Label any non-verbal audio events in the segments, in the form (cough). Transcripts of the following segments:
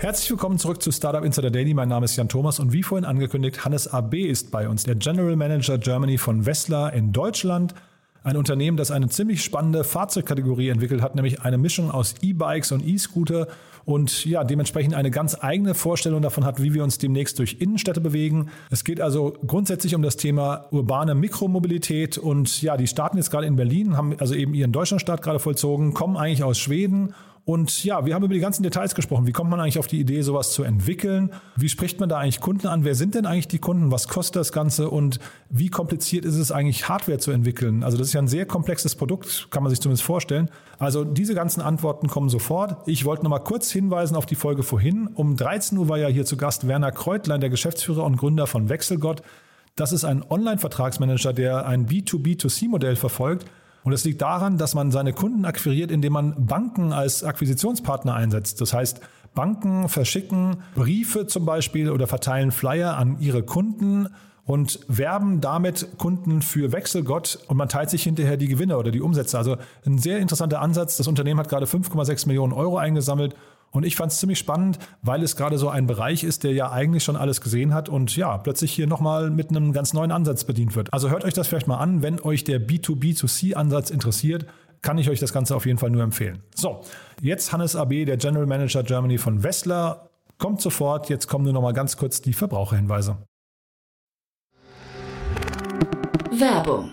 Herzlich willkommen zurück zu Startup Insider Daily. Mein Name ist Jan Thomas und wie vorhin angekündigt, Hannes AB ist bei uns, der General Manager Germany von Wessler in Deutschland. Ein Unternehmen, das eine ziemlich spannende Fahrzeugkategorie entwickelt hat, nämlich eine Mischung aus E-Bikes und E-Scooter und ja, dementsprechend eine ganz eigene Vorstellung davon hat, wie wir uns demnächst durch Innenstädte bewegen. Es geht also grundsätzlich um das Thema urbane Mikromobilität und ja, die starten jetzt gerade in Berlin, haben also eben ihren Deutschlandstart gerade vollzogen, kommen eigentlich aus Schweden und ja, wir haben über die ganzen Details gesprochen. Wie kommt man eigentlich auf die Idee, sowas zu entwickeln? Wie spricht man da eigentlich Kunden an? Wer sind denn eigentlich die Kunden? Was kostet das Ganze? Und wie kompliziert ist es eigentlich, Hardware zu entwickeln? Also das ist ja ein sehr komplexes Produkt, kann man sich zumindest vorstellen. Also diese ganzen Antworten kommen sofort. Ich wollte noch mal kurz hinweisen auf die Folge vorhin. Um 13 Uhr war ja hier zu Gast Werner Kreutlein, der Geschäftsführer und Gründer von Wechselgott. Das ist ein Online-Vertragsmanager, der ein B2B2C-Modell verfolgt. Und es liegt daran, dass man seine Kunden akquiriert, indem man Banken als Akquisitionspartner einsetzt. Das heißt, Banken verschicken Briefe zum Beispiel oder verteilen Flyer an ihre Kunden und werben damit Kunden für Wechselgott und man teilt sich hinterher die Gewinne oder die Umsätze. Also ein sehr interessanter Ansatz. Das Unternehmen hat gerade 5,6 Millionen Euro eingesammelt und ich fand es ziemlich spannend, weil es gerade so ein Bereich ist, der ja eigentlich schon alles gesehen hat und ja, plötzlich hier nochmal mit einem ganz neuen Ansatz bedient wird. Also hört euch das vielleicht mal an, wenn euch der B2B2C-Ansatz interessiert, kann ich euch das Ganze auf jeden Fall nur empfehlen. So, jetzt Hannes AB, der General Manager Germany von Wessler, kommt sofort. Jetzt kommen nur noch mal ganz kurz die Verbraucherhinweise. Werbung.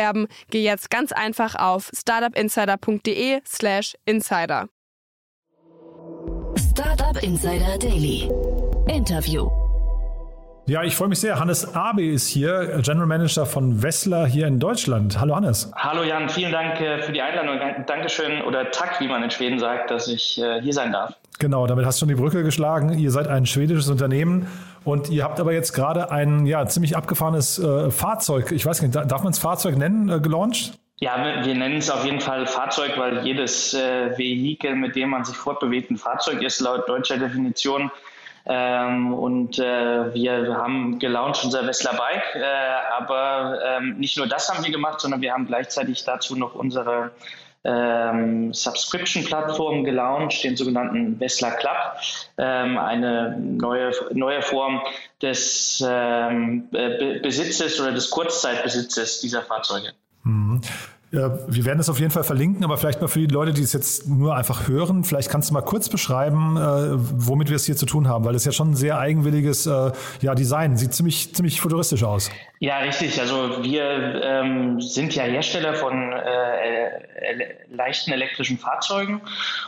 geh jetzt ganz einfach auf startupinsider.de/slash insider. Startup Insider Daily. Interview. Ja, ich freue mich sehr. Hannes Abe ist hier, General Manager von Wessler hier in Deutschland. Hallo Hannes. Hallo Jan, vielen Dank äh, für die Einladung. Dankeschön oder Tack, wie man in Schweden sagt, dass ich äh, hier sein darf. Genau, damit hast du schon die Brücke geschlagen. Ihr seid ein schwedisches Unternehmen und ihr habt aber jetzt gerade ein ja, ziemlich abgefahrenes äh, Fahrzeug, ich weiß nicht, darf man es Fahrzeug nennen, äh, gelauncht? Ja, wir nennen es auf jeden Fall Fahrzeug, weil jedes äh, Vehikel, mit dem man sich fortbewegt, ein Fahrzeug ist, laut deutscher Definition. Ähm, und äh, wir haben gelauncht unser Wessler Bike, äh, aber ähm, nicht nur das haben wir gemacht, sondern wir haben gleichzeitig dazu noch unsere ähm, Subscription-Plattform gelauncht, den sogenannten Wessler Club, ähm, eine neue, neue Form des ähm, Be Besitzes oder des Kurzzeitbesitzes dieser Fahrzeuge. Mhm. Wir werden es auf jeden Fall verlinken, aber vielleicht mal für die Leute, die es jetzt nur einfach hören, vielleicht kannst du mal kurz beschreiben, äh, womit wir es hier zu tun haben, weil es ja schon ein sehr eigenwilliges äh, ja, Design sieht ziemlich, ziemlich futuristisch aus. Ja, richtig. Also wir ähm, sind ja Hersteller von äh, leichten elektrischen Fahrzeugen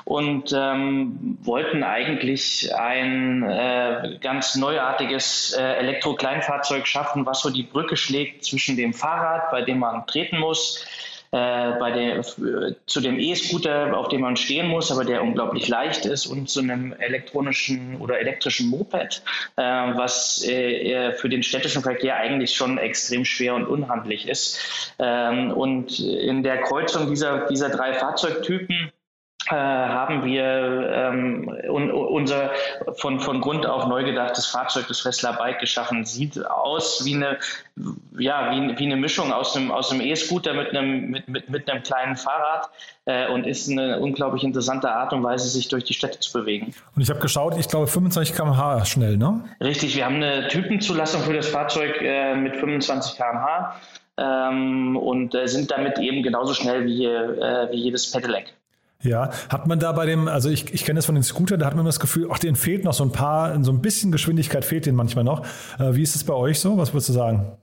und ähm, wollten eigentlich ein äh, ganz neuartiges äh, Elektro-Kleinfahrzeug schaffen, was so die Brücke schlägt zwischen dem Fahrrad, bei dem man treten muss, äh, bei der, zu dem E-Scooter, auf dem man stehen muss, aber der unglaublich leicht ist, und zu einem elektronischen oder elektrischen Moped, äh, was äh, für den städtischen Verkehr eigentlich schon extrem schwer und unhandlich ist. Ähm, und in der Kreuzung dieser, dieser drei Fahrzeugtypen äh, haben wir ähm, un, unser von, von Grund auf neu gedachtes Fahrzeug, das Wessler Bike, geschaffen. Sieht aus wie eine, ja, wie, wie eine Mischung aus einem, aus einem E-Scooter mit einem, mit, mit, mit einem kleinen Fahrrad äh, und ist eine unglaublich interessante Art und Weise, sich durch die Städte zu bewegen. Und ich habe geschaut, ich glaube 25 km/h schnell, ne? Richtig, wir haben eine Typenzulassung für das Fahrzeug äh, mit 25 km/h. Ähm, und äh, sind damit eben genauso schnell wie, äh, wie jedes Pedelec. Ja, hat man da bei dem, also ich, ich kenne das von den Scootern, da hat man das Gefühl, ach, denen fehlt noch so ein paar, so ein bisschen Geschwindigkeit fehlt denen manchmal noch. Äh, wie ist es bei euch so? Was würdest du sagen?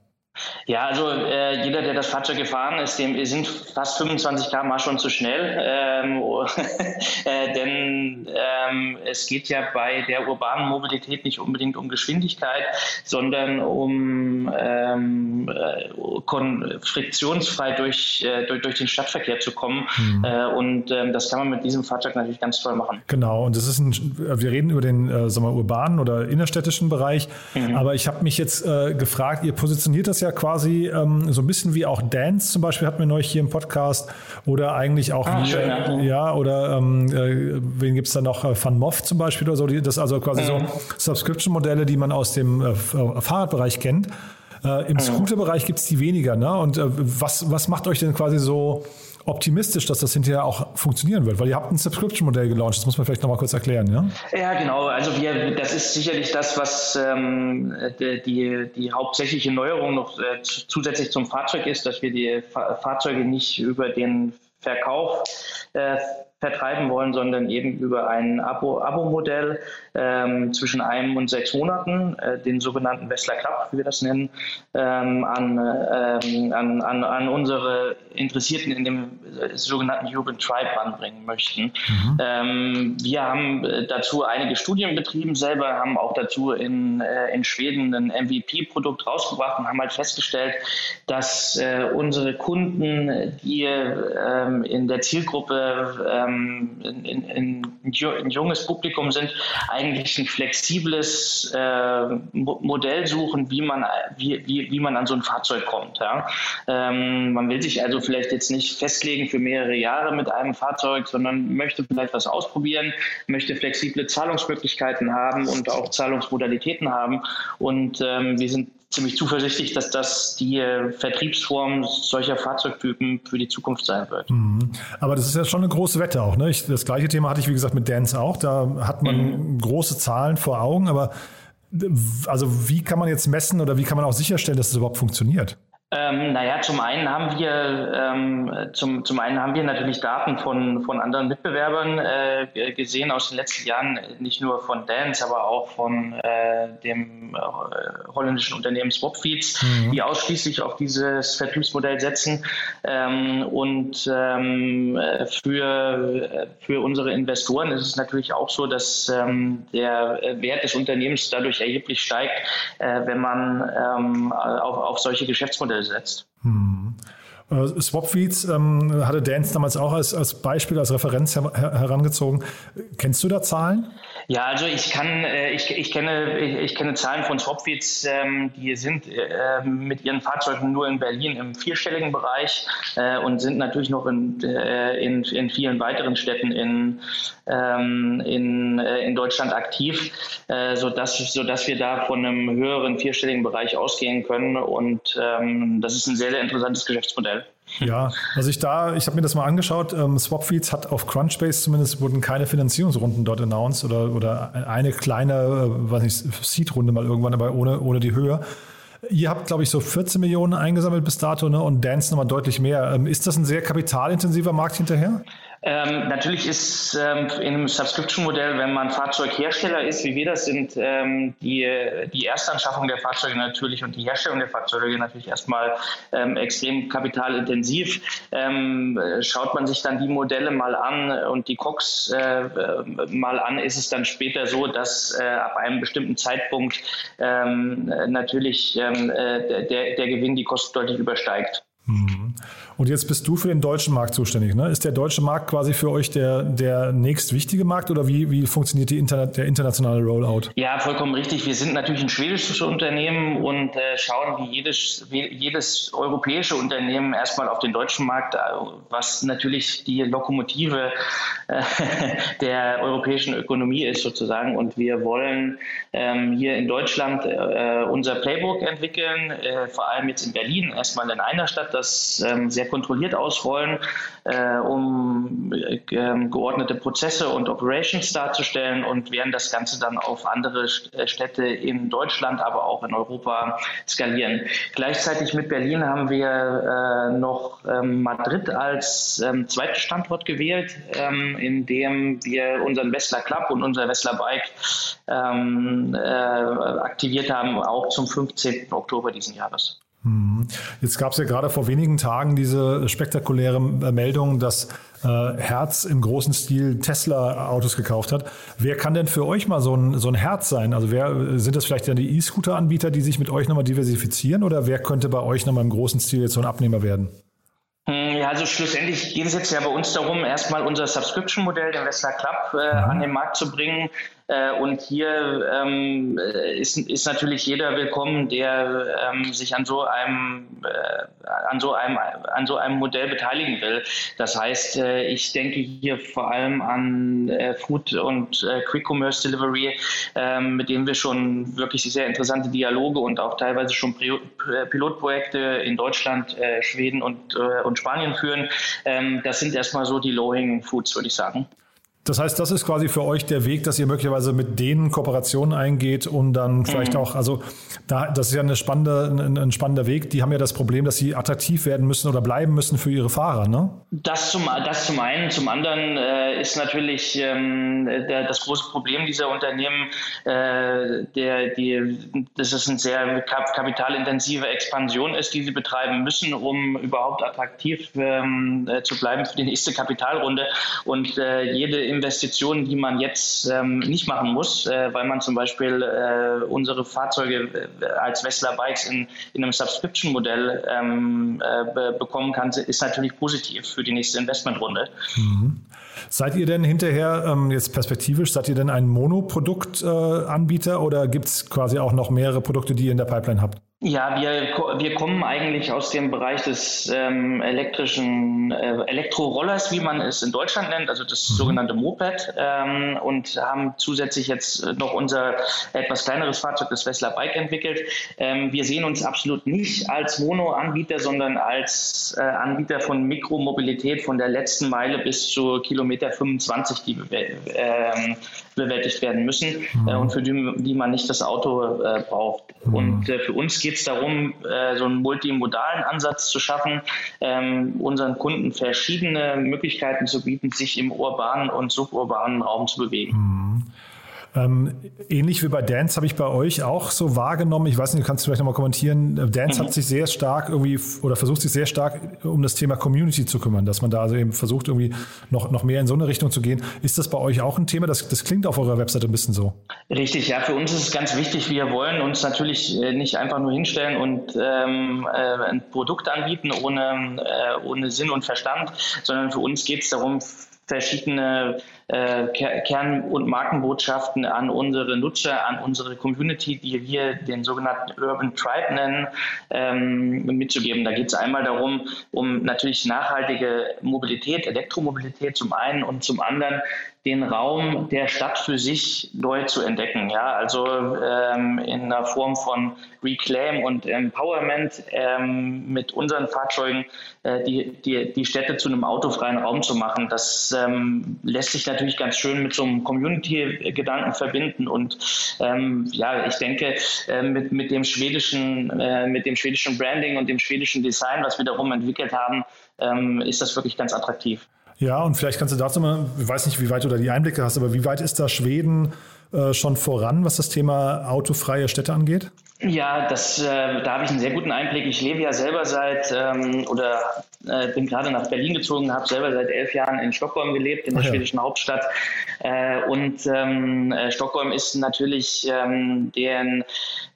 Ja, also äh, jeder, der das Fahrzeug gefahren ist, dem sind fast 25 km schon zu schnell. Ähm, (laughs) äh, denn ähm, es geht ja bei der urbanen Mobilität nicht unbedingt um Geschwindigkeit, sondern um ähm, äh, friktionsfrei durch, äh, durch, durch, den Stadtverkehr zu kommen. Mhm. Äh, und ähm, das kann man mit diesem Fahrzeug natürlich ganz toll machen. Genau, und das ist ein, wir reden über den äh, sagen wir, urbanen oder innerstädtischen Bereich. Mhm. Aber ich habe mich jetzt gefragt, ihr positioniert das ja quasi ähm, so ein bisschen wie auch Dance zum Beispiel hatten wir neulich hier im Podcast oder eigentlich auch ah, wie, schön, ja. ja. oder ähm, äh, wen gibt es da noch? Van äh, Moff zum Beispiel oder so, die, das also quasi mhm. so Subscription-Modelle, die man aus dem äh, äh Fahrradbereich kennt. Äh, Im mhm. Scooter-Bereich gibt es die weniger. Ne? Und äh, was, was macht euch denn quasi so optimistisch, dass das hinterher auch funktionieren wird? Weil ihr habt ein Subscription-Modell gelauncht, das muss man vielleicht nochmal kurz erklären, ja? Ja, genau. Also wir, das ist sicherlich das, was ähm, die, die, hauptsächliche Neuerung noch äh, zusätzlich zum Fahrzeug ist, dass wir die Fa Fahrzeuge nicht über den Verkauf äh, vertreiben wollen, sondern eben über ein Abo-Modell ähm, zwischen einem und sechs Monaten, äh, den sogenannten Westler Club, wie wir das nennen, ähm, an, ähm, an, an, an, unsere Interessierten in dem äh, sogenannten Urban Tribe anbringen möchten. Mhm. Ähm, wir haben äh, dazu einige Studien betrieben, selber haben auch dazu in, äh, in Schweden ein MVP-Produkt rausgebracht und haben halt festgestellt, dass äh, unsere Kunden, die ähm, in der Zielgruppe ähm, in, in, ein junges Publikum sind, eigentlich ein flexibles äh, Modell suchen, wie man, wie, wie, wie man an so ein Fahrzeug kommt. Ja? Ähm, man will sich also vielleicht jetzt nicht festlegen für mehrere Jahre mit einem Fahrzeug, sondern möchte vielleicht was ausprobieren, möchte flexible Zahlungsmöglichkeiten haben und auch Zahlungsmodalitäten haben. Und ähm, wir sind ziemlich zuversichtlich, dass das die äh, Vertriebsform solcher Fahrzeugtypen für die Zukunft sein wird. Mhm. Aber das ist ja schon eine große Wette auch. Ne? Ich, das gleiche Thema hatte ich, wie gesagt, mit Dance auch. Da hat man mhm. große Zahlen vor Augen, aber also wie kann man jetzt messen oder wie kann man auch sicherstellen, dass es das überhaupt funktioniert? Ähm, naja, zum einen haben wir ähm, zum, zum einen haben wir natürlich Daten von, von anderen Mitbewerbern äh, gesehen aus den letzten Jahren, nicht nur von Dance, aber auch von äh, dem äh, holländischen Unternehmen Swapfeeds, mhm. die ausschließlich auf dieses Vertriebsmodell setzen. Ähm, und ähm, für, für unsere Investoren ist es natürlich auch so, dass ähm, der Wert des Unternehmens dadurch erheblich steigt, äh, wenn man ähm, auf, auf solche Geschäftsmodelle setzt. Hm. Äh, Swapfeeds ähm, hatte Dance damals auch als, als Beispiel, als Referenz her herangezogen. Kennst du da Zahlen? Ja, also ich kann, äh, ich, ich kenne, ich, kenne Zahlen von Swapfeeds, ähm, die sind äh, mit ihren Fahrzeugen nur in Berlin im vierstelligen Bereich äh, und sind natürlich noch in, in, in vielen weiteren Städten in, ähm, in, in Deutschland aktiv, äh, sodass, sodass wir da von einem höheren vierstelligen Bereich ausgehen können und ähm, das ist ein sehr, sehr interessantes Geschäftsmodell. Ja, also ich da, ich habe mir das mal angeschaut. Ähm, Swapfeeds hat auf Crunchbase zumindest wurden keine Finanzierungsrunden dort announced oder, oder eine kleine, äh, weiß nicht, Seed-Runde mal irgendwann, aber ohne, ohne die Höhe. Ihr habt, glaube ich, so 14 Millionen eingesammelt bis dato ne? und Dance nochmal deutlich mehr. Ähm, ist das ein sehr kapitalintensiver Markt hinterher? Ähm, natürlich ist ähm, in einem Subscription-Modell, wenn man Fahrzeughersteller ist, wie wir das sind, ähm, die, die Erstanschaffung der Fahrzeuge natürlich und die Herstellung der Fahrzeuge natürlich erstmal ähm, extrem kapitalintensiv. Ähm, schaut man sich dann die Modelle mal an und die Cox äh, mal an, ist es dann später so, dass äh, ab einem bestimmten Zeitpunkt ähm, natürlich äh, der, der Gewinn die Kosten deutlich übersteigt. Mhm. Und jetzt bist du für den deutschen Markt zuständig. Ne? Ist der deutsche Markt quasi für euch der, der nächst wichtige Markt oder wie, wie funktioniert die Internet, der internationale Rollout? Ja, vollkommen richtig. Wir sind natürlich ein schwedisches Unternehmen und äh, schauen wie jedes, wie jedes europäische Unternehmen erstmal auf den deutschen Markt, äh, was natürlich die Lokomotive (laughs) der europäischen Ökonomie ist sozusagen. Und wir wollen ähm, hier in Deutschland äh, unser Playbook entwickeln, äh, vor allem jetzt in Berlin, erstmal in einer Stadt, das ähm, sehr kontrolliert ausrollen, äh, um ähm, geordnete Prozesse und Operations darzustellen und werden das Ganze dann auf andere äh, Städte in Deutschland, aber auch in Europa skalieren. Gleichzeitig mit Berlin haben wir äh, noch ähm, Madrid als ähm, zweiten Standort gewählt, ähm, in dem wir unseren Wessler Club und unser Wessler Bike ähm, äh, aktiviert haben, auch zum 15. Oktober diesen Jahres. Mhm. Jetzt gab es ja gerade vor wenigen Tagen diese spektakuläre äh, Meldung, dass äh, Herz im großen Stil Tesla-Autos gekauft hat. Wer kann denn für euch mal so ein, so ein Herz sein? Also wer sind das vielleicht dann die E-Scooter-Anbieter, die sich mit euch nochmal diversifizieren oder wer könnte bei euch nochmal im großen Stil jetzt so ein Abnehmer werden? Also schlussendlich geht es jetzt ja bei uns darum, erstmal unser Subscription-Modell, den Westler Club, äh, mhm. an den Markt zu bringen. Äh, und hier ähm, ist, ist natürlich jeder willkommen, der ähm, sich an so einem äh, an so einem an so einem Modell beteiligen will. Das heißt, äh, ich denke hier vor allem an äh, Food und äh, Quick Commerce Delivery, ähm, mit denen wir schon wirklich sehr interessante Dialoge und auch teilweise schon Pilotprojekte in Deutschland, Schweden und, und Spanien führen. Ähm, das sind erstmal so die Low-Hanging Foods, würde ich sagen. Das heißt, das ist quasi für euch der Weg, dass ihr möglicherweise mit denen Kooperationen eingeht und dann vielleicht mhm. auch, also da, das ist ja eine spannende, ein, ein, spannender Weg. Die haben ja das Problem, dass sie attraktiv werden müssen oder bleiben müssen für ihre Fahrer, ne? Das zum, das zum einen. Zum anderen äh, ist natürlich ähm, der, das große Problem dieser Unternehmen, äh, der, die, dass es eine sehr kapitalintensive Expansion ist, die sie betreiben müssen, um überhaupt attraktiv ähm, äh, zu bleiben für die nächste Kapitalrunde. Und äh, jede Investitionen, die man jetzt ähm, nicht machen muss, äh, weil man zum Beispiel äh, unsere Fahrzeuge äh, als Wessler Bikes in, in einem Subscription-Modell ähm, äh, bekommen kann, ist natürlich positiv für die nächste Investmentrunde. Mhm. Seid ihr denn hinterher, ähm, jetzt perspektivisch, seid ihr denn ein Monoproduktanbieter äh, oder gibt es quasi auch noch mehrere Produkte, die ihr in der Pipeline habt? Ja, wir, wir kommen eigentlich aus dem Bereich des ähm, elektrischen äh, Elektrorollers, wie man es in Deutschland nennt, also das mhm. sogenannte Moped, ähm, und haben zusätzlich jetzt noch unser etwas kleineres Fahrzeug, das Wessler Bike, entwickelt. Ähm, wir sehen uns absolut nicht als Mono-Anbieter, sondern als äh, Anbieter von Mikromobilität von der letzten Meile bis zu Kilometer 25, die äh, bewältigt werden müssen mhm. äh, und für die, die, man nicht das Auto äh, braucht. Mhm. Und äh, für uns geht es darum, äh, so einen multimodalen Ansatz zu schaffen, ähm, unseren Kunden verschiedene Möglichkeiten zu bieten, sich im urbanen und suburbanen Raum zu bewegen. Mhm. Ähm, ähnlich wie bei Dance habe ich bei euch auch so wahrgenommen. Ich weiß nicht, du kannst vielleicht nochmal kommentieren. Dance mhm. hat sich sehr stark irgendwie oder versucht sich sehr stark um das Thema Community zu kümmern, dass man da also eben versucht, irgendwie noch, noch mehr in so eine Richtung zu gehen. Ist das bei euch auch ein Thema? Das, das klingt auf eurer Webseite ein bisschen so. Richtig, ja. Für uns ist es ganz wichtig. Wir wollen uns natürlich äh, nicht einfach nur hinstellen und ähm, äh, ein Produkt anbieten ohne, äh, ohne Sinn und Verstand, sondern für uns geht es darum, verschiedene äh, Kern- und Markenbotschaften an unsere Nutzer, an unsere Community, die wir den sogenannten Urban Tribe nennen, ähm, mitzugeben. Da geht es einmal darum, um natürlich nachhaltige Mobilität, Elektromobilität zum einen und zum anderen den Raum der Stadt für sich neu zu entdecken. Ja, also ähm, in einer Form von Reclaim und Empowerment ähm, mit unseren Fahrzeugen äh, die, die, die Städte zu einem autofreien Raum zu machen. Das ähm, lässt sich natürlich ganz schön mit so einem Community-Gedanken verbinden. Und ähm, ja, ich denke, äh, mit, mit dem schwedischen, äh, mit dem schwedischen Branding und dem schwedischen Design, was wir darum entwickelt haben, ähm, ist das wirklich ganz attraktiv. Ja, und vielleicht kannst du dazu mal, ich weiß nicht, wie weit du da die Einblicke hast, aber wie weit ist da Schweden äh, schon voran, was das Thema autofreie Städte angeht? Ja, das, äh, da habe ich einen sehr guten Einblick. Ich lebe ja selber seit ähm, oder äh, bin gerade nach Berlin gezogen, habe selber seit elf Jahren in Stockholm gelebt, in der ja. schwedischen Hauptstadt Äh, und ähm, äh, Stockholm ist natürlich ähm, den,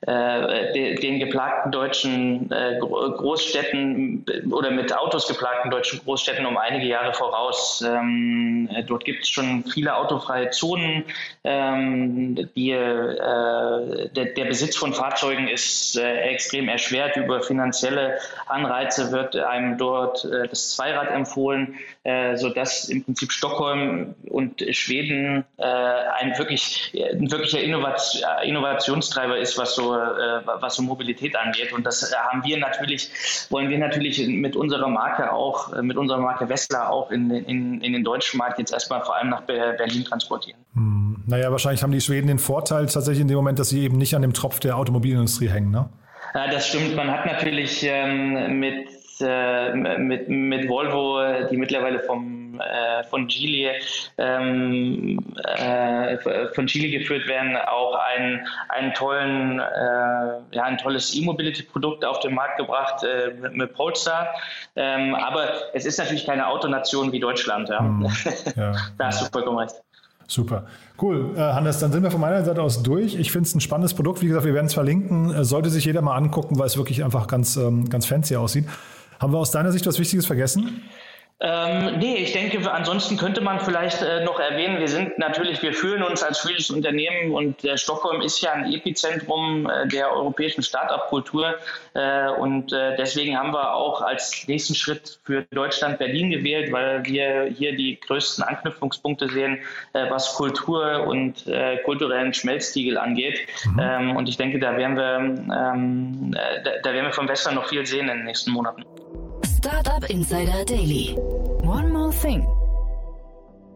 den geplagten deutschen äh, Großstädten oder mit Autos geplagten deutschen Großstädten um einige Jahre voraus. Ähm, dort gibt es schon viele autofreie Zonen. Ähm, die, äh, der, Besitz von Fahrzeugen ist äh, extrem erschwert. Über finanzielle Anreize wird einem dort äh, das Zweirad empfohlen, äh, sodass im Prinzip Stockholm und Schweden äh, ein, wirklich, ein wirklicher Innovation, Innovationstreiber ist, was so, äh, was so Mobilität angeht. Und das haben wir natürlich, wollen wir natürlich mit unserer Marke auch, mit unserer Marke Wessler auch in, in, in den deutschen Markt jetzt erstmal vor allem nach Berlin transportieren. Hm. Naja, wahrscheinlich haben die Schweden den Vorteil tatsächlich in dem Moment, dass sie eben nicht an dem Tropf der Automobilindustrie hängen, ne? Ja, das stimmt. Man hat natürlich ähm, mit äh, mit, mit Volvo, die mittlerweile vom, äh, von Geely ähm, äh, von Geely geführt werden, auch ein, einen tollen, äh, ja, ein tolles E-Mobility-Produkt auf den Markt gebracht äh, mit, mit Polestar. Ähm, aber es ist natürlich keine Autonation wie Deutschland. Ja? Hm, (laughs) ja. da hast du vollkommen recht. Super. Cool. Äh, Hannes, dann sind wir von meiner Seite aus durch. Ich finde es ein spannendes Produkt. Wie gesagt, wir werden es verlinken. Sollte sich jeder mal angucken, weil es wirklich einfach ganz, ähm, ganz fancy aussieht. Haben wir aus deiner Sicht was Wichtiges vergessen? Ähm, nee, ich denke, ansonsten könnte man vielleicht äh, noch erwähnen, wir sind natürlich, wir fühlen uns als schwedisches Unternehmen und äh, Stockholm ist ja ein Epizentrum äh, der europäischen Start-up-Kultur äh, und äh, deswegen haben wir auch als nächsten Schritt für Deutschland Berlin gewählt, weil wir hier die größten Anknüpfungspunkte sehen, äh, was Kultur und kulturellen Schmelztiegel angeht. Mhm. Ähm, und ich denke, da werden wir, ähm, da, da werden wir vom Westen noch viel sehen in den nächsten Monaten. Startup Insider Daily. One more thing.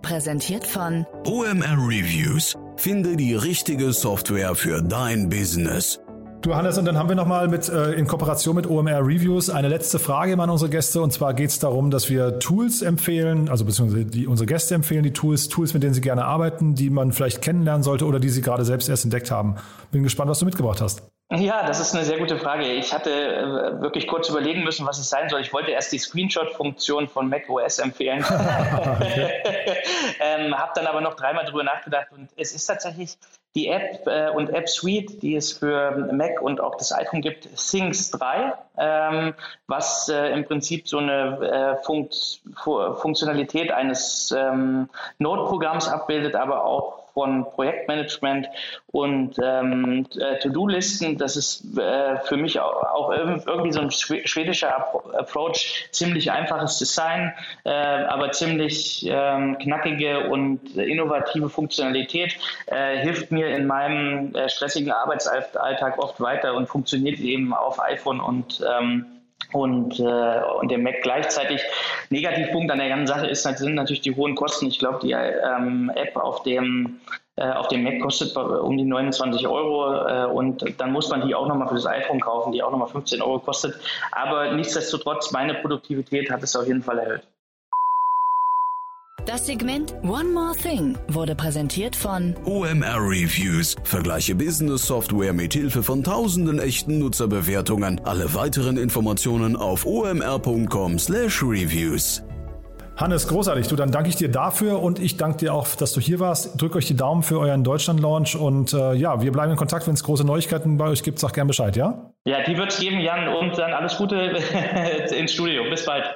Präsentiert von OMR Reviews. Finde die richtige Software für dein Business. Du Hannes, und dann haben wir nochmal mit äh, in Kooperation mit OMR Reviews eine letzte Frage an unsere Gäste. Und zwar geht es darum, dass wir Tools empfehlen, also beziehungsweise die, unsere Gäste empfehlen die Tools, Tools, mit denen sie gerne arbeiten, die man vielleicht kennenlernen sollte oder die sie gerade selbst erst entdeckt haben. Bin gespannt, was du mitgebracht hast. Ja, das ist eine sehr gute Frage. Ich hatte äh, wirklich kurz überlegen müssen, was es sein soll. Ich wollte erst die Screenshot-Funktion von Mac OS empfehlen, (laughs) (laughs) ähm, habe dann aber noch dreimal drüber nachgedacht und es ist tatsächlich die App äh, und App Suite, die es für Mac und auch das iPhone gibt, Things 3, ähm, was äh, im Prinzip so eine äh, Funkt Funktionalität eines ähm, Node-Programms abbildet, aber auch von Projektmanagement und ähm, äh, To-Do-Listen. Das ist äh, für mich auch, irgendwie so ein schwedischer Approach. Ziemlich einfaches Design, äh, aber ziemlich ähm, knackige und innovative Funktionalität. Äh, hilft mir in meinem äh, stressigen Arbeitsalltag oft weiter und funktioniert eben auf iPhone und ähm, und, äh, und der Mac gleichzeitig. Negativpunkt an der ganzen Sache ist, sind natürlich die hohen Kosten. Ich glaube, die ähm, App auf dem äh, auf dem Mac kostet um die 29 Euro äh, und dann muss man die auch nochmal für das iPhone kaufen, die auch nochmal 15 Euro kostet. Aber nichtsdestotrotz, meine Produktivität hat es auf jeden Fall erhöht. Das Segment One More Thing wurde präsentiert von OMR Reviews. Vergleiche Business Software mit Hilfe von tausenden echten Nutzerbewertungen. Alle weiteren Informationen auf omr.com/reviews. Hannes, großartig. Du, dann danke ich dir dafür und ich danke dir auch, dass du hier warst. Drück euch die Daumen für euren Deutschland-Launch und äh, ja, wir bleiben in Kontakt. Wenn es große Neuigkeiten bei euch gibt, sag gern Bescheid, ja? Ja, die wird es geben, Jan, und dann alles Gute (laughs) ins Studio. Bis bald.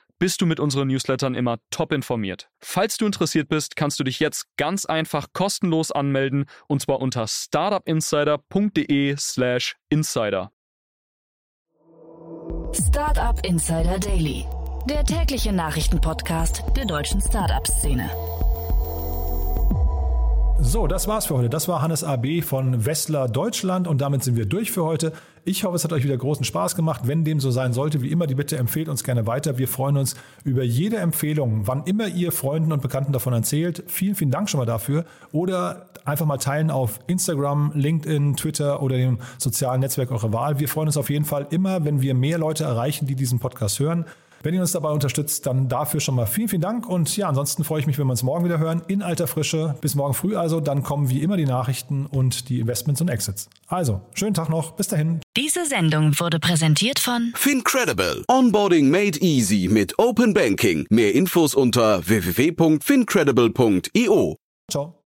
bist du mit unseren Newslettern immer top informiert. Falls du interessiert bist, kannst du dich jetzt ganz einfach kostenlos anmelden und zwar unter startupinsider.de/slash insider. Startup Insider Daily, der tägliche Nachrichtenpodcast der deutschen Startup-Szene. So, das war's für heute. Das war Hannes AB von Wessler Deutschland und damit sind wir durch für heute. Ich hoffe, es hat euch wieder großen Spaß gemacht. Wenn dem so sein sollte, wie immer, die Bitte empfehlt uns gerne weiter. Wir freuen uns über jede Empfehlung, wann immer ihr Freunden und Bekannten davon erzählt. Vielen, vielen Dank schon mal dafür. Oder einfach mal teilen auf Instagram, LinkedIn, Twitter oder dem sozialen Netzwerk eurer Wahl. Wir freuen uns auf jeden Fall immer, wenn wir mehr Leute erreichen, die diesen Podcast hören. Wenn ihr uns dabei unterstützt, dann dafür schon mal vielen, vielen Dank. Und ja, ansonsten freue ich mich, wenn wir uns morgen wieder hören. In alter Frische. Bis morgen früh also. Dann kommen wie immer die Nachrichten und die Investments und Exits. Also, schönen Tag noch. Bis dahin. Diese Sendung wurde präsentiert von Fincredible. Onboarding made easy mit Open Banking. Mehr Infos unter www.fincredible.io. Ciao.